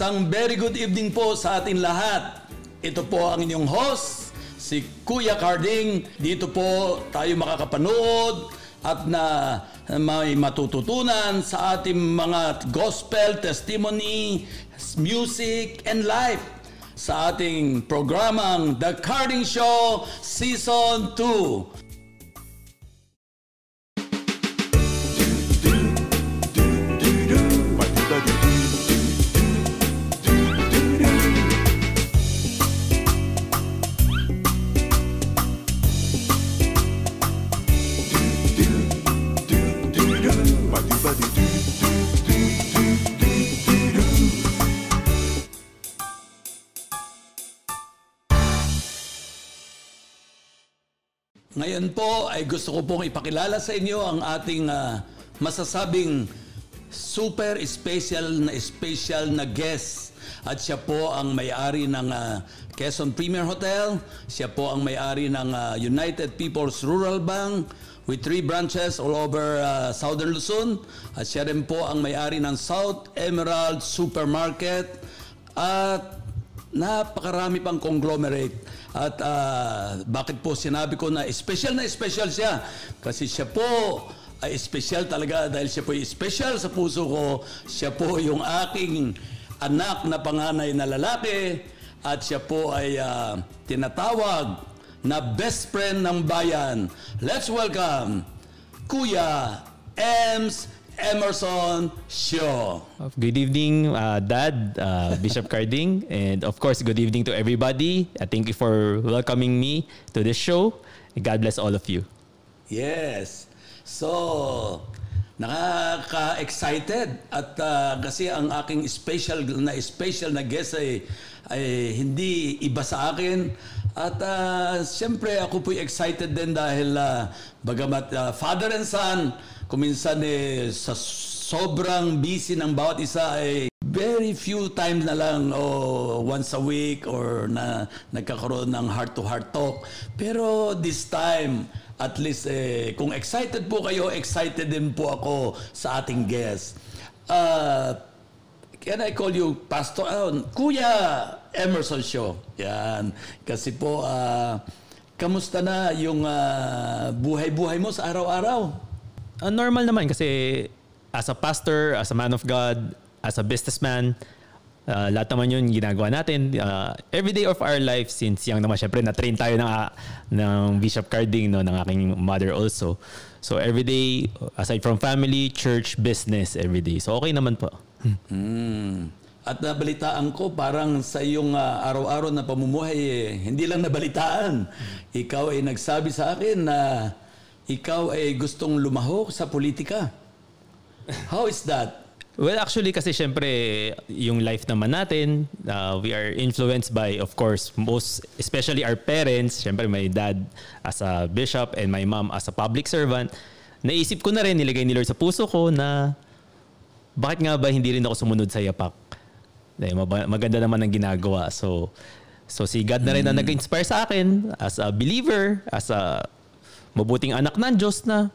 Isang very good evening po sa atin lahat. Ito po ang inyong host, si Kuya Carding. Dito po tayo makakapanood at na may matututunan sa ating mga gospel, testimony, music, and life sa ating programang The Carding Show Season 2. Ngayon po ay gusto ko pong ipakilala sa inyo ang ating ah, masasabing super special na special na guest. At siya po ang may-ari ng ah, Quezon Premier Hotel. Siya po ang may-ari ng ah, United People's Rural Bank with three branches all over ah, Southern Luzon. At siya rin po ang may-ari ng South Emerald Supermarket. At napakarami pang conglomerate. At ah, bakit po sinabi ko na special na special siya? Kasi siya po ay special talaga dahil siya po ay special sa puso ko. Siya po yung aking anak na panganay na lalaki at siya po ay ah, tinatawag na best friend ng bayan. Let's welcome Kuya Ems Emerson Shaw. Good evening, uh, Dad, uh, Bishop Carding, and of course, good evening to everybody. Uh, thank you for welcoming me to this show. God bless all of you. Yes. So, nakaka-excited at ah, kasi ang aking special na special na guest ay, ay hindi iba sa akin. At ah, siyempre ako po excited din dahil ah, bagamat ah, father and son, kuminsan eh, sa sobrang busy ng bawat isa ay very few times na lang o once a week or na nagkakaroon ng heart-to-heart talk. Pero this time, at least eh, kung excited po kayo, excited din po ako sa ating guest. Uh, can I call you Pastor? ah, Kuya Emerson Show. Yan. Kasi po, ah, kamusta na yung ah, buhay-buhay mo sa araw-araw? Uh, normal naman kasi as a pastor, as a man of God, as a businessman, uh, lahat naman yun ginagawa natin. Uh, every day of our life since young naman, syempre na-train tayo ng, uh, ng Bishop Carding, no, ng aking mother also. So every day, aside from family, church, business, every day. So okay naman po. Hmm. At nabalitaan ko parang sa iyong ah, araw-araw na pamumuhay, eh, hindi lang nabalitaan. Ikaw ay nagsabi sa akin na ikaw ay gustong lumahok sa politika. How is that? Well, actually kasi syempre yung life naman natin, uh, we are influenced by of course most especially our parents, syempre my dad as a bishop and my mom as a public servant. Naisip ko na rin nilagay ni Lord sa puso ko na bakit nga ba hindi rin ako sumunod sa yapak? Eh, maganda naman ang ginagawa. So so si God na rin na nag-inspire sa akin as a believer, as a mabuting anak ng Diyos na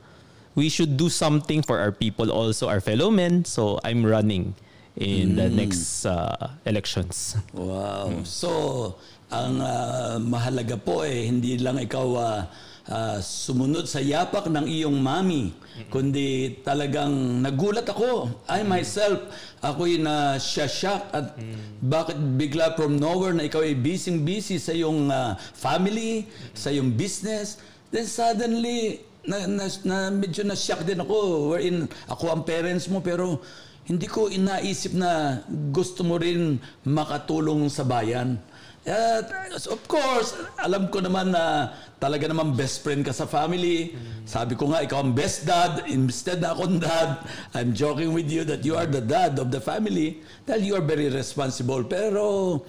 we should do something for our people also, our fellow men. So I'm running in the next uh, elections. Wow. So, ang ah, mahalaga po eh, hindi lang ikaw ah, ah, sumunod sa yapak ng iyong mami, kundi talagang nagulat ako. I myself, ako'y na shock at bakit bigla from nowhere na ikaw ay busy-busy sa iyong ah, family, sa iyong business. Then suddenly, na, na, na medyo na-shock din ako wherein ako ang parents mo pero hindi ko inaisip na gusto mo rin makatulong sa bayan. At of course, alam ko naman na talaga naman best friend ka sa family. Sabi ko nga, ikaw ang best dad. Instead na akong dad, I'm joking with you that you are the dad of the family dahil you are very responsible. Pero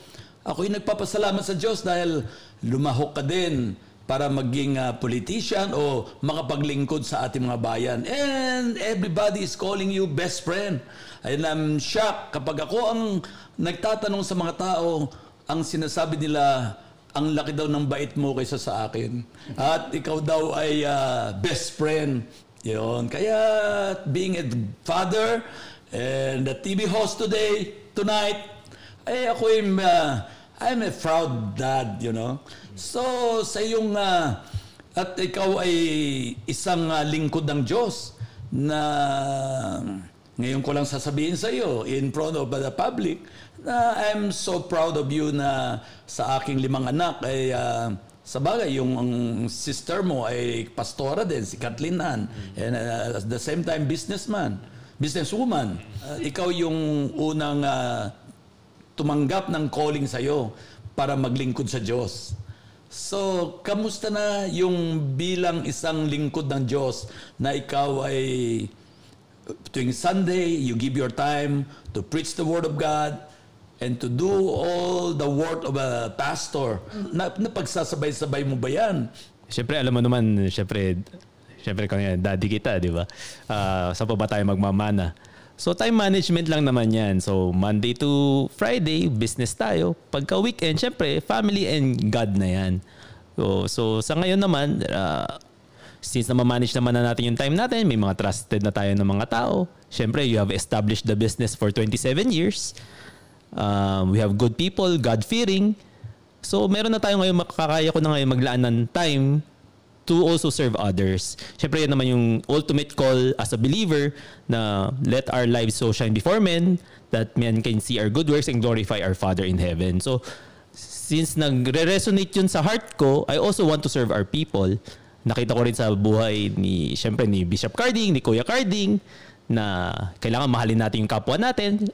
ako'y nagpapasalamat sa Diyos dahil lumahok ka din para maging ah, politician o makapaglingkod sa ating mga bayan. And everybody is calling you best friend. And I'm shocked kapag ako ang nagtatanong sa mga tao, ang sinasabi nila, ang laki daw ng bait mo kaysa sa akin. At ikaw daw ay ah, best friend. Yun. Kaya being a father and a TV host today, tonight, Eh ako yung, uh, I'm a proud dad, you know. So sa iyong, uh, at ikaw ay isang uh, lingkod ng Diyos na ngayon ko lang sasabihin sa iyo in front of the public na I'm so proud of you na sa aking limang anak ay uh, sa bagay, yung ang sister mo ay pastora din, si Kathleen Ann. And uh, at the same time, businessman, businesswoman. Uh, ikaw yung unang uh, tumanggap ng calling sa'yo para maglingkod sa Diyos. So, kamusta na yung bilang isang lingkod ng Diyos na ikaw ay tuwing Sunday, you give your time to preach the Word of God and to do all the work of a pastor. Na, napagsasabay-sabay mo ba yan? Siyempre, alam mo naman, siyempre, siyempre kanya, daddy kita, di ba? Uh, saan pa ba tayo magmamana? So time management lang naman yan. So Monday to Friday, business tayo. Pagka weekend, syempre, family and God na yan. So, so sa ngayon naman, uh, since na manage naman na natin yung time natin, may mga trusted na tayo ng mga tao. Syempre, you have established the business for 27 years. Um, we have good people, God-fearing. So meron na tayo ngayon, makakaya ko na ngayon maglaan ng time to also serve others. Siyempre yan naman yung ultimate call as a believer na let our lives so shine before men that men can see our good works and glorify our Father in heaven. So since nagre-resonate yun sa heart ko, I also want to serve our people. Nakita ko rin sa buhay ni, siyempre ni Bishop Carding, ni Kuya Carding, na kailangan mahalin natin yung kapwa natin.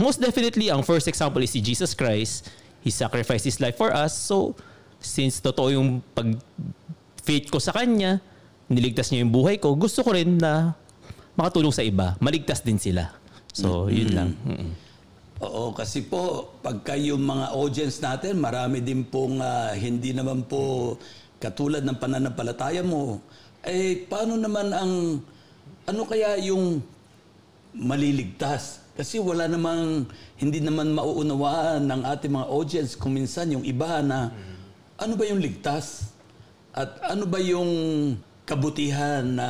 Most definitely, ang first example is si Jesus Christ. He sacrificed His life for us. So, since totoo yung pag faith ko sa Kanya, niligtas niya yung buhay ko, gusto ko rin na makatulong sa iba. Maligtas din sila. So, mm-hmm. yun lang. Mm-hmm. Oo, kasi po, pagka yung mga audience natin, marami din pong uh, hindi naman po katulad ng pananampalataya mo. Eh, paano naman ang, ano kaya yung maliligtas? Kasi wala namang, hindi naman mauunawaan ng ating mga audience kung minsan yung iba na, ano ba yung ligtas? At ano ba yung kabutihan na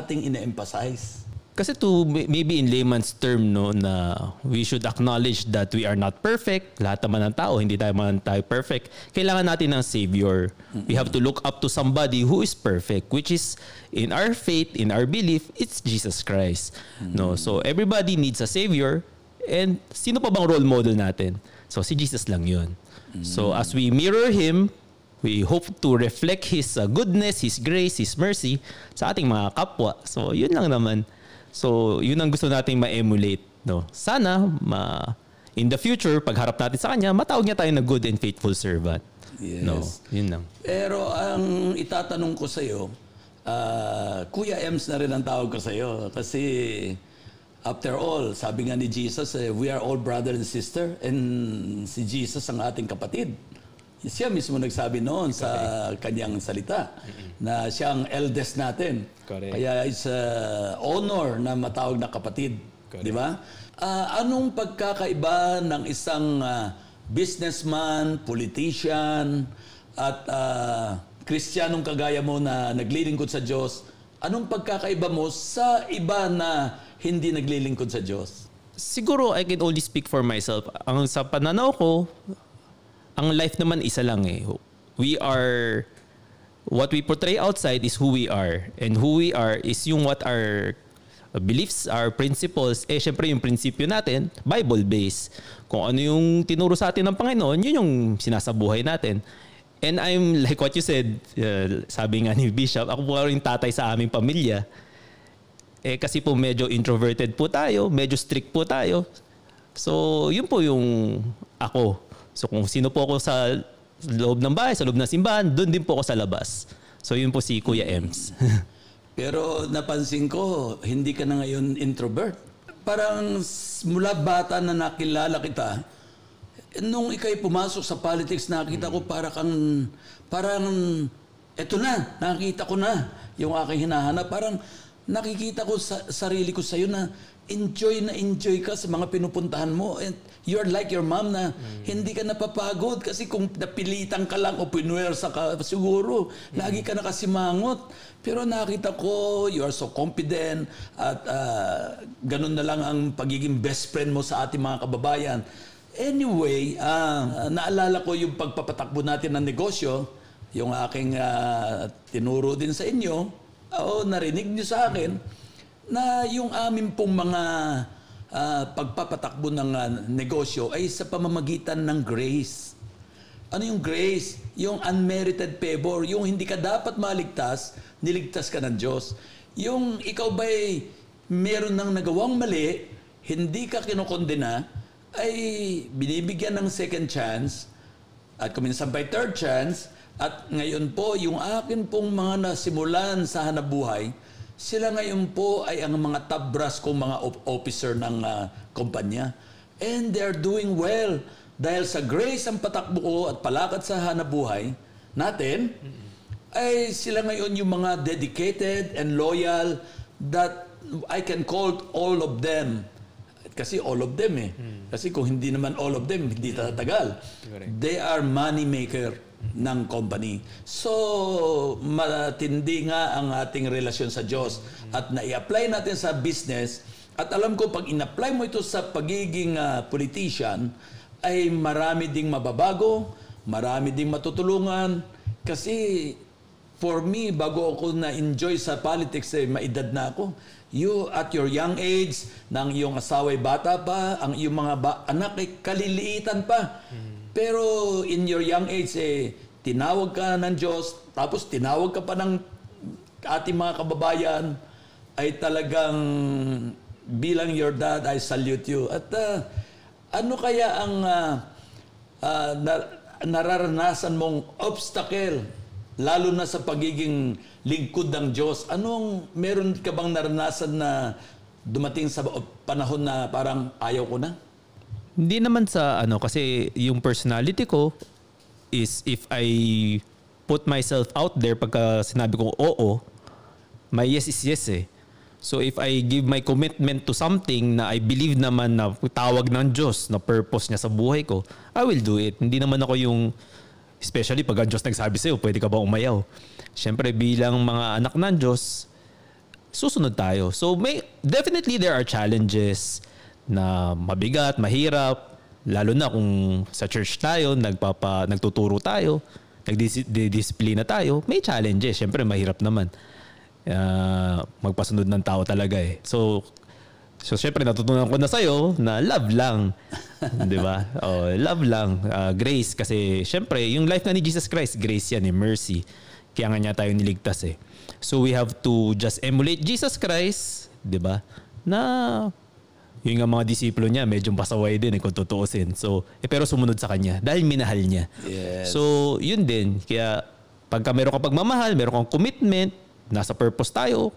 ating ina-emphasize? Kasi to maybe in layman's term no na we should acknowledge that we are not perfect. Lahat naman ng tao, hindi tayo man tayo perfect. Kailangan natin ng savior. We have to look up to somebody who is perfect, which is in our faith, in our belief, it's Jesus Christ. No, so everybody needs a savior. And sino pa bang role model natin? So si Jesus lang 'yun. So as we mirror him, We hope to reflect His uh, goodness, His grace, His mercy sa ating mga kapwa. So, yun lang naman. So, yun ang gusto nating ma-emulate. No? Sana, ma in the future, pagharap natin sa Kanya, matawag niya tayo na good and faithful servant. Yes. No, yun lang. Pero ang itatanong ko sa iyo, uh, Kuya Ems na rin ang tawag ko sa iyo. Kasi after all, sabi nga ni Jesus, eh, we are all brother and sister. And si Jesus ang ating kapatid. Siya mismo nagsabi noon sa kanyang salita na siya ang eldest natin. Correct. Kaya it's a honor na matawag na kapatid. Di ba? Uh, anong pagkakaiba ng isang uh, businessman, politician, at uh, kristyanong kagaya mo na naglilingkod sa Diyos, anong pagkakaiba mo sa iba na hindi naglilingkod sa Diyos? Siguro I can only speak for myself. Ang sa pananaw ko, ang life naman isa lang eh. We are what we portray outside is who we are and who we are is yung what our beliefs, our principles, eh syempre yung prinsipyo natin, Bible-based. Kung ano yung tinuro sa atin ng Panginoon, yun yung sinasabuhay natin. And I'm like what you said, uh, sabi nga ni Bishop, ako po rin tatay sa aming pamilya. Eh kasi po medyo introverted po tayo, medyo strict po tayo. So, yun po yung ako. So kung sino po ako sa loob ng bahay, sa loob ng simbahan, doon din po ako sa labas. So yun po si Kuya Ems. Pero napansin ko, hindi ka na ngayon introvert. Parang mula bata na nakilala kita, nung ikay pumasok sa politics, nakita ko para kang, parang, eto na, nakita ko na yung aking hinahanap. Parang nakikita ko sa sarili ko sa iyo na enjoy na enjoy ka sa mga pinupuntahan mo. And you're like your mom na mm. hindi ka napapagod kasi kung napilitan ka lang o pinuwersa ka, siguro mm. lagi ka nakasimangot. Pero nakita ko, you are so confident at uh, ganun na lang ang pagiging best friend mo sa ating mga kababayan. Anyway, ah, naalala ko yung pagpapatakbo natin ng negosyo, yung aking ah, tinuro din sa inyo, o narinig niyo sa akin, na yung amin pong mga ah, pagpapatakbo ng ah, negosyo ay sa pamamagitan ng grace. Ano yung grace? Yung unmerited favor, yung hindi ka dapat maligtas, niligtas ka ng Diyos. Yung ikaw ba'y meron ng nagawang mali, hindi ka kinokondena, ay binibigyan ng second chance, at kuminsan by third chance, at ngayon po, yung akin pong mga nasimulan sa hanabuhay, sila ngayon po ay ang mga top brass kong mga officer ng ah, kumpanya. And they're doing well. Dahil sa grace ang patakbo ko at palakad sa hanabuhay natin, ay sila ngayon yung mga dedicated and loyal that I can call all of them. Kasi all of them eh. Kasi kung hindi naman all of them, hindi tatagal. They are money maker ng company. So, matindi nga ang ating relasyon sa Diyos. At na-apply natin sa business. At alam ko, pag in-apply mo ito sa pagiging ah, politician, ay marami ding mababago, marami ding matutulungan. Kasi for me, bago ako na-enjoy sa politics, eh, maedad na ako. You, at your young age, nang iyong asawa'y bata pa, ang iyong mga ba- anak ay kaliliitan pa. Pero in your young age, eh, tinawag ka ng Diyos, tapos tinawag ka pa ng ating mga kababayan, ay talagang bilang your dad, I salute you. At ah, ano kaya ang ah, ah, na- nararanasan mong obstacle, lalo na sa pagiging lingkod ng Diyos? Anong meron ka bang naranasan na dumating sa panahon na parang ayaw ko na? Hindi naman sa ano kasi yung personality ko is if I put myself out there pagka sinabi ko oo, my yes is yes eh. So if I give my commitment to something na I believe naman na tawag ng Diyos na purpose niya sa buhay ko, I will do it. Hindi naman ako yung especially pag ang Diyos nagsabi sa'yo, pwede ka ba umayaw? Siyempre bilang mga anak ng Diyos, susunod tayo. So may definitely there are challenges na mabigat, mahirap, lalo na kung sa church tayo, nagpapa nagtuturo tayo, nagdidisiplina tayo, may challenges. Siyempre mahirap naman. Ah, magpasunod ng tao talaga eh. So So syempre natutunan ko na sa'yo na love lang. 'Di ba? Oh, love lang, Ah, grace kasi syempre yung life na ni Jesus Christ, grace yan eh, mercy. Kaya nga niya tayo niligtas eh. So we have to just emulate Jesus Christ, 'di ba? Na yung mga disipulo niya, medyo pasaway din eh, kung tutuusin. So, eh, pero sumunod sa kanya dahil minahal niya. Yes. So, yun din. Kaya, pagka meron kang pagmamahal, meron kang commitment, nasa purpose tayo,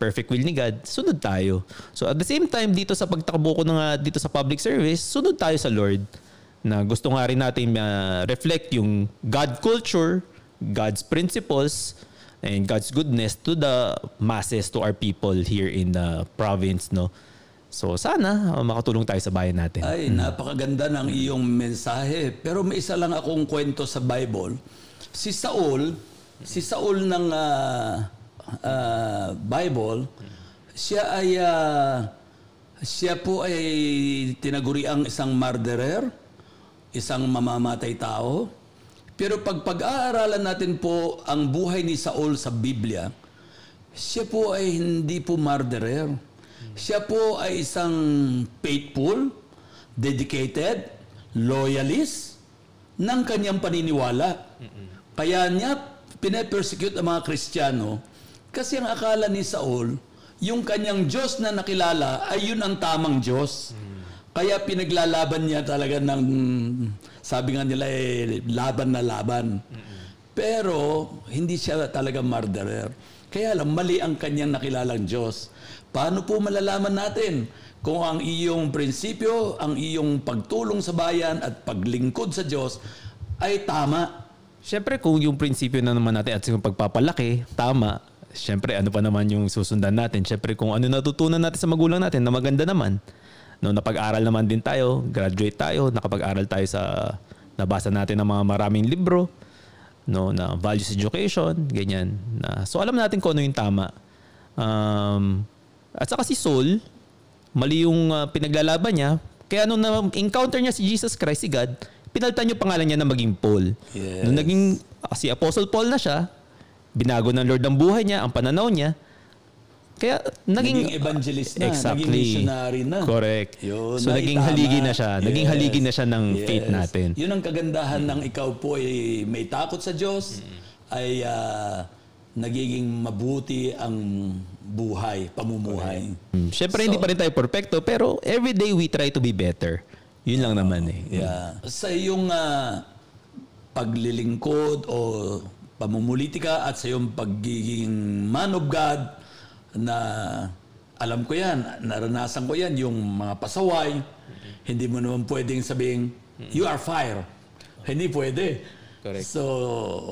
perfect will ni God, sunod tayo. So, at the same time, dito sa pagtakbo ko na nga dito sa public service, sunod tayo sa Lord na gusto nga rin natin ma-reflect yung God culture, God's principles, and God's goodness to the masses, to our people here in the province, no? So, sana uh, makatulong tayo sa bayan natin. Ay, napakaganda ng iyong mensahe. Pero may isa lang akong kwento sa Bible. Si Saul, si Saul ng ah, ah, Bible, siya ay ah, siya po ay tinaguriang isang murderer, isang mamamatay tao. Pero pag pag-aaralan natin po ang buhay ni Saul sa Biblia, siya po ay hindi po murderer. Siya po ay isang faithful, dedicated, loyalist ng kanyang paniniwala. Kaya niya pinapersecute ang mga Kristiyano kasi ang akala ni Saul, yung kanyang Diyos na nakilala ay yun ang tamang Diyos. Kaya pinaglalaban niya talaga ng, sabi nga nila eh, laban na laban. Pero hindi siya talaga murderer. Kaya lang, mali ang kanyang nakilalang Diyos. Paano po malalaman natin kung ang iyong prinsipyo, ang iyong pagtulong sa bayan at paglingkod sa Diyos ay tama? Siyempre, kung yung prinsipyo na naman natin at yung pagpapalaki, tama. Siyempre, ano pa naman yung susundan natin? Siyempre, kung ano natutunan natin sa magulang natin na maganda naman. No, napag-aral naman din tayo, graduate tayo, nakapag-aral tayo sa nabasa natin ng mga maraming libro, no, na values education, ganyan. Na, so alam natin kung ano yung tama. Um, at saka si Saul, mali yung uh, pinaglalaban niya Kaya nung na-encounter niya si Jesus Christ, si God, pinalitan yung pangalan niya na maging Paul. Yes. Nung naging ah, si Apostle Paul na siya, binago ng Lord ang buhay niya, ang pananaw niya. Kaya naging, Naging evangelist na, exactly. naging missionary na. Correct. Yun, so naging naitama. haligi na siya. Naging Yes. haligi na siya ng faith Yes. natin. Yun ang kagandahan ng ikaw po ay may takot sa Diyos, ay ah, nagiging mabuti ang buhay, pamumuhay. Hmm. Siyempre hindi pa rin tayo perfecto, pero every day we try to be better. Yun lang naman eh. Yeah. Sa iyong ah, paglilingkod o pamumulitika at sa iyong pagiging man of God na alam ko yan, naranasan ko yan, yung mga pasaway, hindi mo naman pwedeng sabihin, you are fire. Hindi pwede. Correct. So,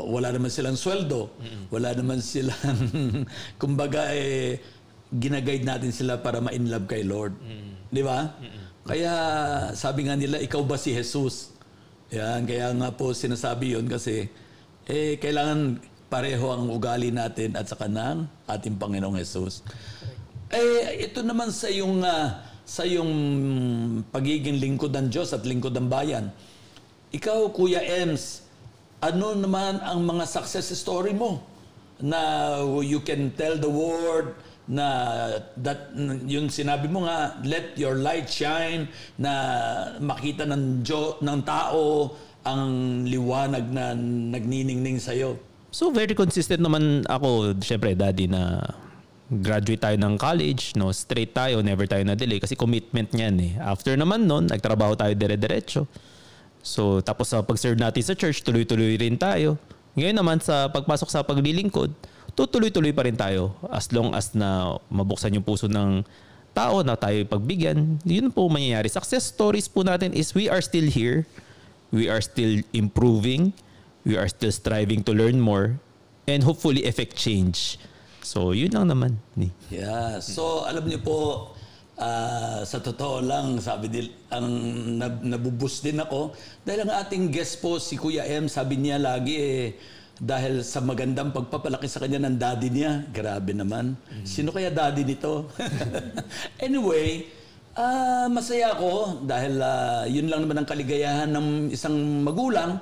wala naman silang sweldo. Wala naman silang, kumbaga eh, ginaguide natin sila para ma-inlove kay Lord. Di ba? Kaya sabi nga nila, ikaw ba si Jesus? Yan, kaya nga po sinasabi yon kasi eh, kailangan pareho ang ugali natin at saka ng ating Panginoong Jesus. Eh, ito naman sa yung sa yung pagiging lingkod ng Diyos at lingkod ng bayan. Ikaw, Kuya Ems, ano naman ang mga success story mo na you can tell the world na that yung sinabi mo nga let your light shine na makita ng Diyo, ng tao ang liwanag na nagniningning sa iyo. So very consistent naman ako, syempre daddy na graduate tayo ng college, no, straight tayo, never tayo na-delay kasi commitment niyan eh. After naman nun, nagtrabaho tayo dire-diretso. So tapos sa pag-serve natin sa church, tuloy-tuloy rin tayo. Ngayon naman sa pagpasok sa paglilingkod, tutuloy-tuloy pa rin tayo as long as na mabuksan yung puso ng tao na tayo pagbigyan. Yun po mangyayari. Success stories po natin is we are still here. We are still improving. We are still striving to learn more and hopefully effect change. So, yun lang naman. Ni. Yeah. So, alam niyo po, ah, sa totoo lang, sabi din, ang nab, nabubus din ako. Dahil ang ating guest po, si Kuya M, sabi niya lagi eh, dahil sa magandang pagpapalaki sa kanya ng daddy niya. Grabe naman. Sino kaya daddy nito? anyway, ah, masaya ako dahil ah, yun lang naman ang kaligayahan ng isang magulang.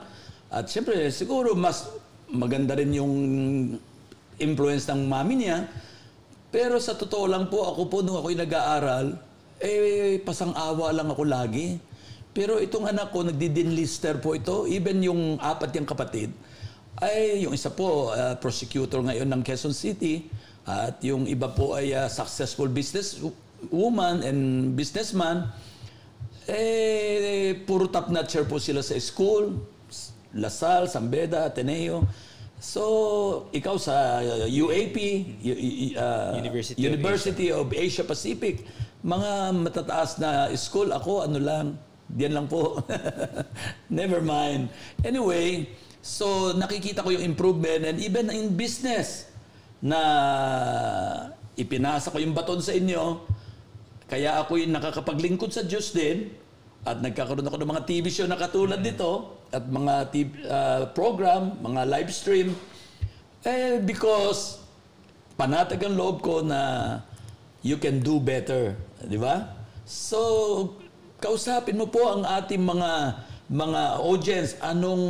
At siyempre, siguro mas maganda rin yung influence ng mami niya. Pero sa totoo lang po, ako po nung ako'y nag-aaral, eh, pasang-awa lang ako lagi. Pero itong anak ko, nagdidinlister po ito. Even yung apat yung kapatid, ay yung isa po, uh, prosecutor ngayon ng Quezon City. At yung iba po ay uh, successful business woman and businessman. Eh, puro top notcher po sila sa school. Lasal, Sambeda, Ateneo. So, ikaw sa uh, UAP, U- U- uh, University of University of Asia Pacific, mga matataas na school, ako ano lang, diyan lang po. Never mind. Anyway, so nakikita ko yung improvement and even in business na ipinasa ko yung baton sa inyo, kaya ako yung nakakapaglingkod sa Diyos din at nagkakaroon ako ng mga TV show na katulad nito at mga TV, uh, program, mga live stream. Eh, because panatag ang loob ko na you can do better. Di ba? So, kausapin mo po ang ating mga mga audience, anong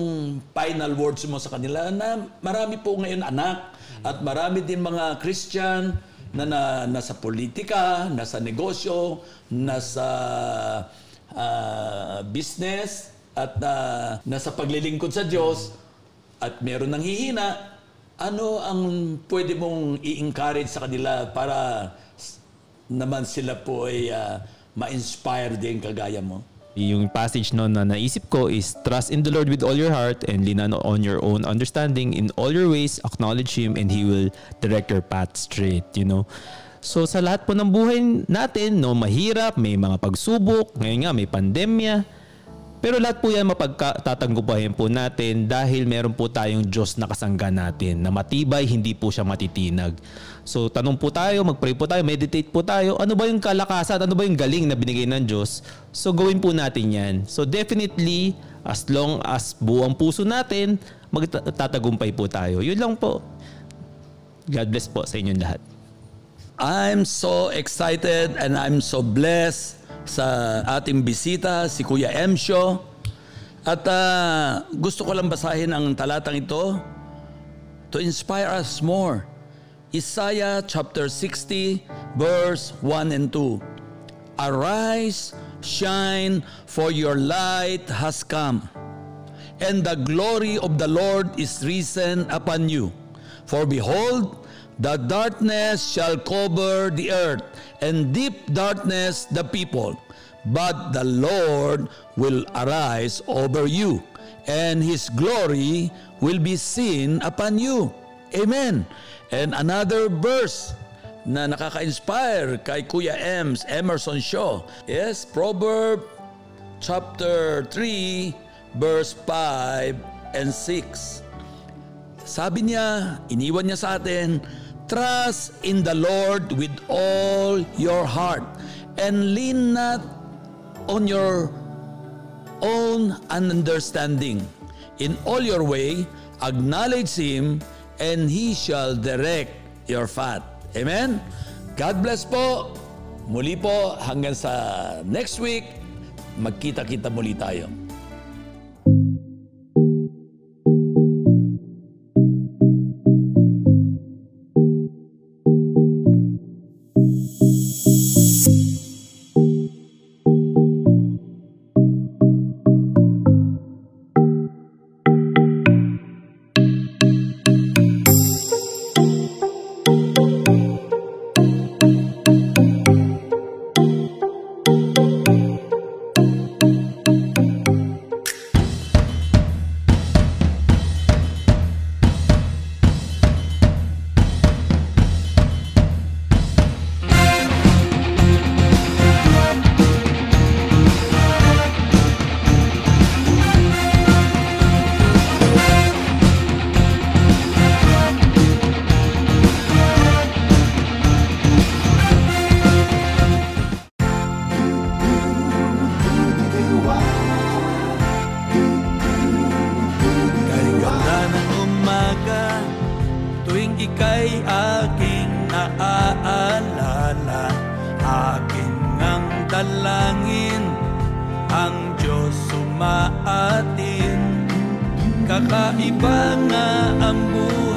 final words mo sa kanila na marami po ngayon anak at marami din mga Christian na, na nasa politika, nasa negosyo, nasa ah, business at ah, nasa paglilingkod sa Diyos at meron nang hihina, ano ang pwede mong i-encourage sa kanila para naman sila po ay ah, ma-inspire din kagaya mo? Yung passage no na naisip ko is trust in the Lord with all your heart and lean on your own understanding in all your ways acknowledge him and he will direct your path straight you know so sa lahat po ng buhay natin no mahirap may mga pagsubok ngayon nga may pandemya pero lahat po yan mapagtatanggupahin po natin dahil meron po tayong Diyos na kasangga natin na matibay, hindi po siya matitinag. So tanong po tayo, mag-pray po tayo, meditate po tayo. Ano ba yung kalakasan? Ano ba yung galing na binigay ng Diyos? So gawin po natin yan. So definitely, as long as buwang puso natin, magtatagumpay po tayo. Yun lang po. God bless po sa inyong lahat. I'm so excited and I'm so blessed sa ating bisita, si Kuya M. At uh, gusto ko lang basahin ang talatang ito to inspire us more. Isaiah chapter 60 verse 1 and 2. Arise, shine, for your light has come, and the glory of the Lord is risen upon you. For behold, The darkness shall cover the earth, and deep darkness the people. But the Lord will arise over you, and his glory will be seen upon you. Amen. And another verse na nakaka-inspire kay Kuya Ems, Emerson Shaw. Yes, Proverb chapter 3, verse 5 and 6. Sabi niya, iniwan niya sa atin, Trust in the Lord with all your heart and lean not on your own understanding. In all your way, acknowledge Him and He shall direct your path. Amen? God bless po. Muli po hanggang sa next week, magkita-kita muli tayo.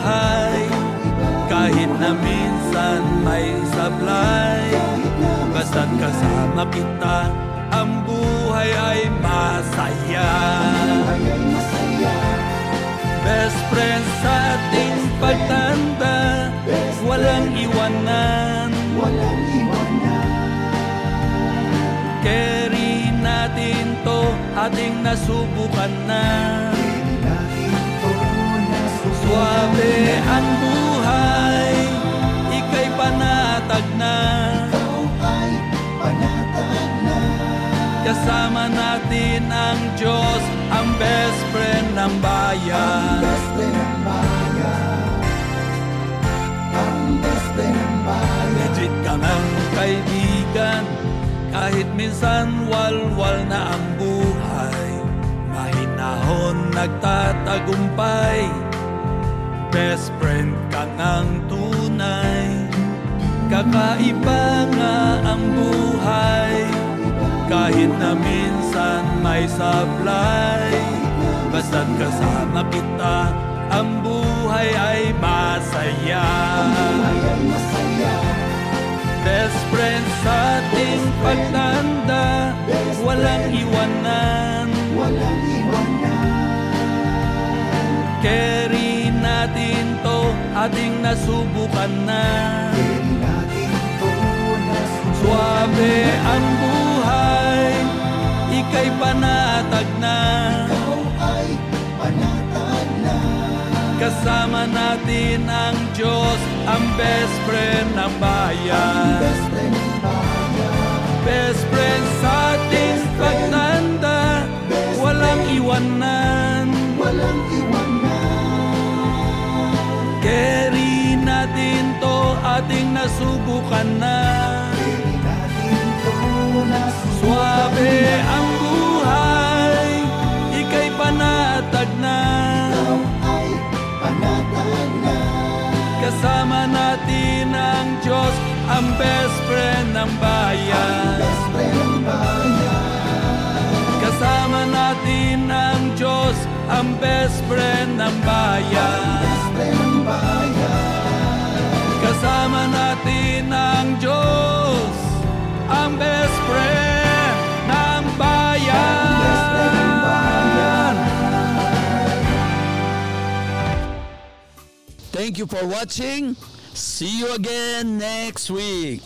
buhay. Kahit na minsan may sablay Basta't kasama kita Ang buhay ay masaya. Best friends sa ating pagtanda Walang iwanan Walang iwanan. Carry natin to Ating nasubukan na. Suwabe ang buhay, ika'y panatag na. Ikaw ay. Kasama natin ang Diyos, ang best friend ng bayan. Ang best friend ng bayan. Ang best friend ng bayan. Legit ka ng kaibigan, kahit minsan walwal na ang buhay. Mahinahon nagtatagumpay. Best friend ka ng tunay. Kakaiba nga ang buhay. Kahit na minsan may sablay. Basta't kasama kita Ang buhay ay masaya. Best friend sa ating pagtanda Walang iwanan. Walang iwanan. Carry ating nasubukan na. Suwabe ang buhay, ika'y panatag na. Ikaw ay panatag Kasama natin ang Diyos, ang best friend ng bayan. Best friend ng bayan Best friend sa ating pagtanda Walang iwanan. Walang nasubukan na. Suwabe ang buhay, ika'y panatag na. Kasama natin ang Diyos, ang best friend ng bayan. Kasama natin ang Diyos, ang best friend ng bayan. Thank you for watching. See you again next week.